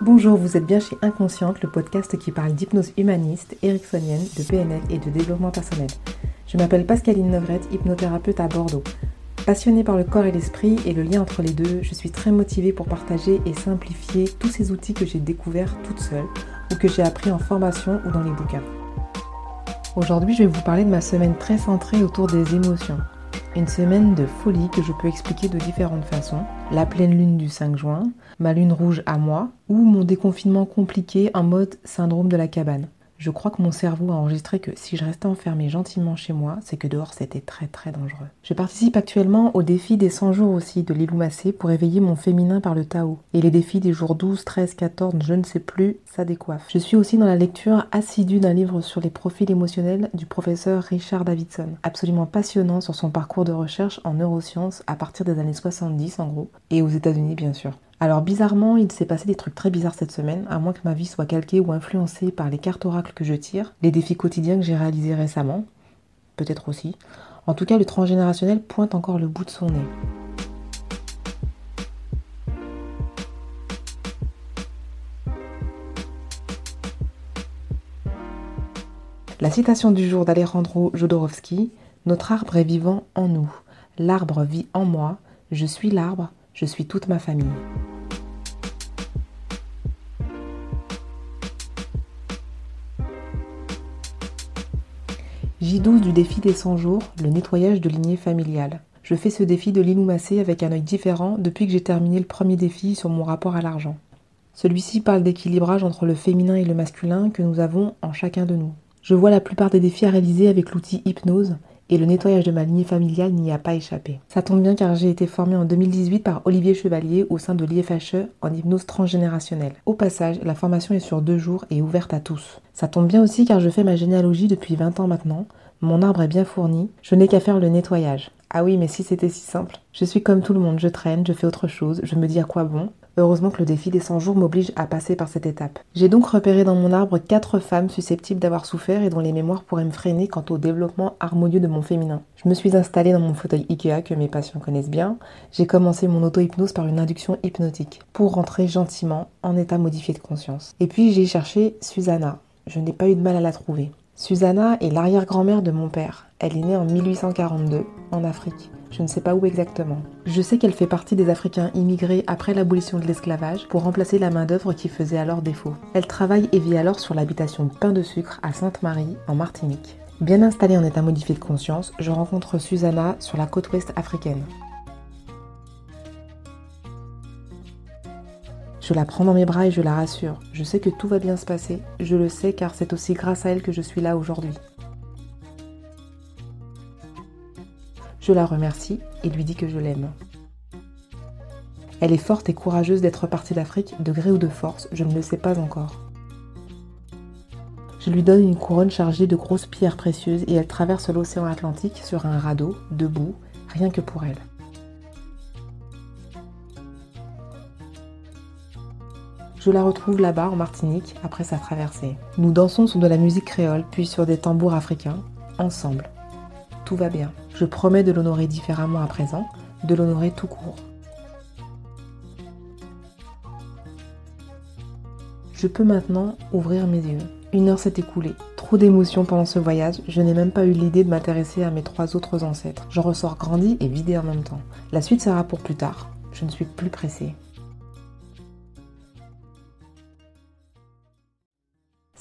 Bonjour, vous êtes bien chez Inconsciente, le podcast qui parle d'hypnose humaniste, ericksonienne, de PNL et de développement personnel. Je m'appelle Pascaline Negrette, hypnothérapeute à Bordeaux. Passionnée par le corps et l'esprit et le lien entre les deux, je suis très motivée pour partager et simplifier tous ces outils que j'ai découverts toute seule ou que j'ai appris en formation ou dans les bouquins. Aujourd'hui, je vais vous parler de ma semaine très centrée autour des émotions. Une semaine de folie que je peux expliquer de différentes façons. La pleine lune du 5 juin, ma lune rouge à moi, ou mon déconfinement compliqué en mode syndrome de la cabane. Je crois que mon cerveau a enregistré que si je restais enfermé gentiment chez moi, c'est que dehors c'était très très dangereux. Je participe actuellement au défi des 100 jours aussi de Lilou Massé pour éveiller mon féminin par le Tao. Et les défis des jours 12, 13, 14, je ne sais plus, ça décoiffe. Je suis aussi dans la lecture assidue d'un livre sur les profils émotionnels du professeur Richard Davidson. Absolument passionnant sur son parcours de recherche en neurosciences à partir des années 70 en gros, et aux États-Unis bien sûr. Alors bizarrement, il s'est passé des trucs très bizarres cette semaine, à moins que ma vie soit calquée ou influencée par les cartes oracles que je tire, les défis quotidiens que j'ai réalisés récemment, peut-être aussi. En tout cas, le transgénérationnel pointe encore le bout de son nez. La citation du jour d'Alejandro Jodorowsky Notre arbre est vivant en nous. L'arbre vit en moi. Je suis l'arbre. Je suis toute ma famille. J12 du défi des 100 jours, le nettoyage de lignée familiale. Je fais ce défi de l'inoumassé avec un œil différent depuis que j'ai terminé le premier défi sur mon rapport à l'argent. Celui-ci parle d'équilibrage entre le féminin et le masculin que nous avons en chacun de nous. Je vois la plupart des défis à réaliser avec l'outil hypnose et le nettoyage de ma lignée familiale n'y a pas échappé. Ça tombe bien car j'ai été formée en 2018 par Olivier Chevalier au sein de l'IFHE en hypnose transgénérationnelle. Au passage, la formation est sur deux jours et ouverte à tous. Ça tombe bien aussi car je fais ma généalogie depuis 20 ans maintenant. Mon arbre est bien fourni, je n'ai qu'à faire le nettoyage. Ah oui, mais si c'était si simple. Je suis comme tout le monde, je traîne, je fais autre chose, je me dis à quoi bon. Heureusement que le défi des 100 jours m'oblige à passer par cette étape. J'ai donc repéré dans mon arbre quatre femmes susceptibles d'avoir souffert et dont les mémoires pourraient me freiner quant au développement harmonieux de mon féminin. Je me suis installée dans mon fauteuil Ikea que mes patients connaissent bien. J'ai commencé mon auto-hypnose par une induction hypnotique pour rentrer gentiment en état modifié de conscience. Et puis j'ai cherché Susanna. Je n'ai pas eu de mal à la trouver. Susanna est l'arrière-grand-mère de mon père. Elle est née en 1842 en Afrique. Je ne sais pas où exactement. Je sais qu'elle fait partie des Africains immigrés après l'abolition de l'esclavage pour remplacer la main-d'œuvre qui faisait alors défaut. Elle travaille et vit alors sur l'habitation Pain de Sucre à Sainte-Marie, en Martinique. Bien installée en état modifié de conscience, je rencontre Susanna sur la côte ouest africaine. Je la prends dans mes bras et je la rassure. Je sais que tout va bien se passer. Je le sais car c'est aussi grâce à elle que je suis là aujourd'hui. Je la remercie et lui dis que je l'aime. Elle est forte et courageuse d'être partie d'Afrique, de gré ou de force, je ne le sais pas encore. Je lui donne une couronne chargée de grosses pierres précieuses et elle traverse l'océan Atlantique sur un radeau, debout, rien que pour elle. Je la retrouve là-bas en Martinique après sa traversée. Nous dansons sur de la musique créole puis sur des tambours africains, ensemble. Tout va bien. Je promets de l'honorer différemment à présent, de l'honorer tout court. Je peux maintenant ouvrir mes yeux. Une heure s'est écoulée. Trop d'émotions pendant ce voyage, je n'ai même pas eu l'idée de m'intéresser à mes trois autres ancêtres. J'en ressors grandi et vidé en même temps. La suite sera pour plus tard. Je ne suis plus pressée.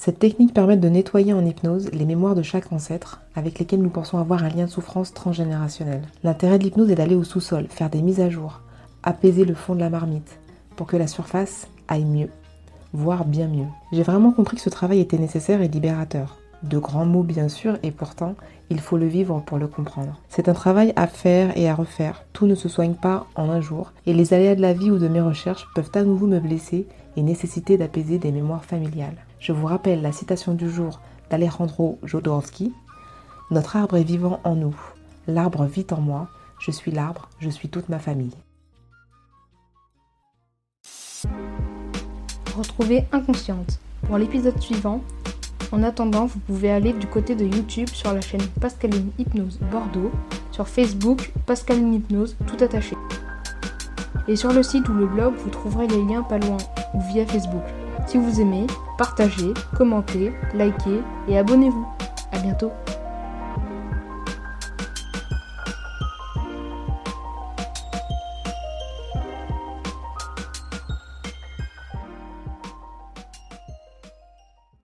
Cette technique permet de nettoyer en hypnose les mémoires de chaque ancêtre avec lesquels nous pensons avoir un lien de souffrance transgénérationnel. L'intérêt de l'hypnose est d'aller au sous-sol, faire des mises à jour, apaiser le fond de la marmite pour que la surface aille mieux, voire bien mieux. J'ai vraiment compris que ce travail était nécessaire et libérateur. De grands mots bien sûr, et pourtant, il faut le vivre pour le comprendre. C'est un travail à faire et à refaire. Tout ne se soigne pas en un jour, et les aléas de la vie ou de mes recherches peuvent à nouveau me blesser et nécessiter d'apaiser des mémoires familiales. Je vous rappelle la citation du jour d'Alejandro Jodorowsky. Notre arbre est vivant en nous. L'arbre vit en moi. Je suis l'arbre, je suis toute ma famille. Retrouvez Inconsciente pour l'épisode suivant. En attendant, vous pouvez aller du côté de YouTube sur la chaîne Pascaline Hypnose Bordeaux, sur Facebook Pascaline Hypnose tout attaché. Et sur le site ou le blog, vous trouverez les liens pas loin ou via Facebook. Si vous aimez, partagez, commentez, likez et abonnez-vous. À bientôt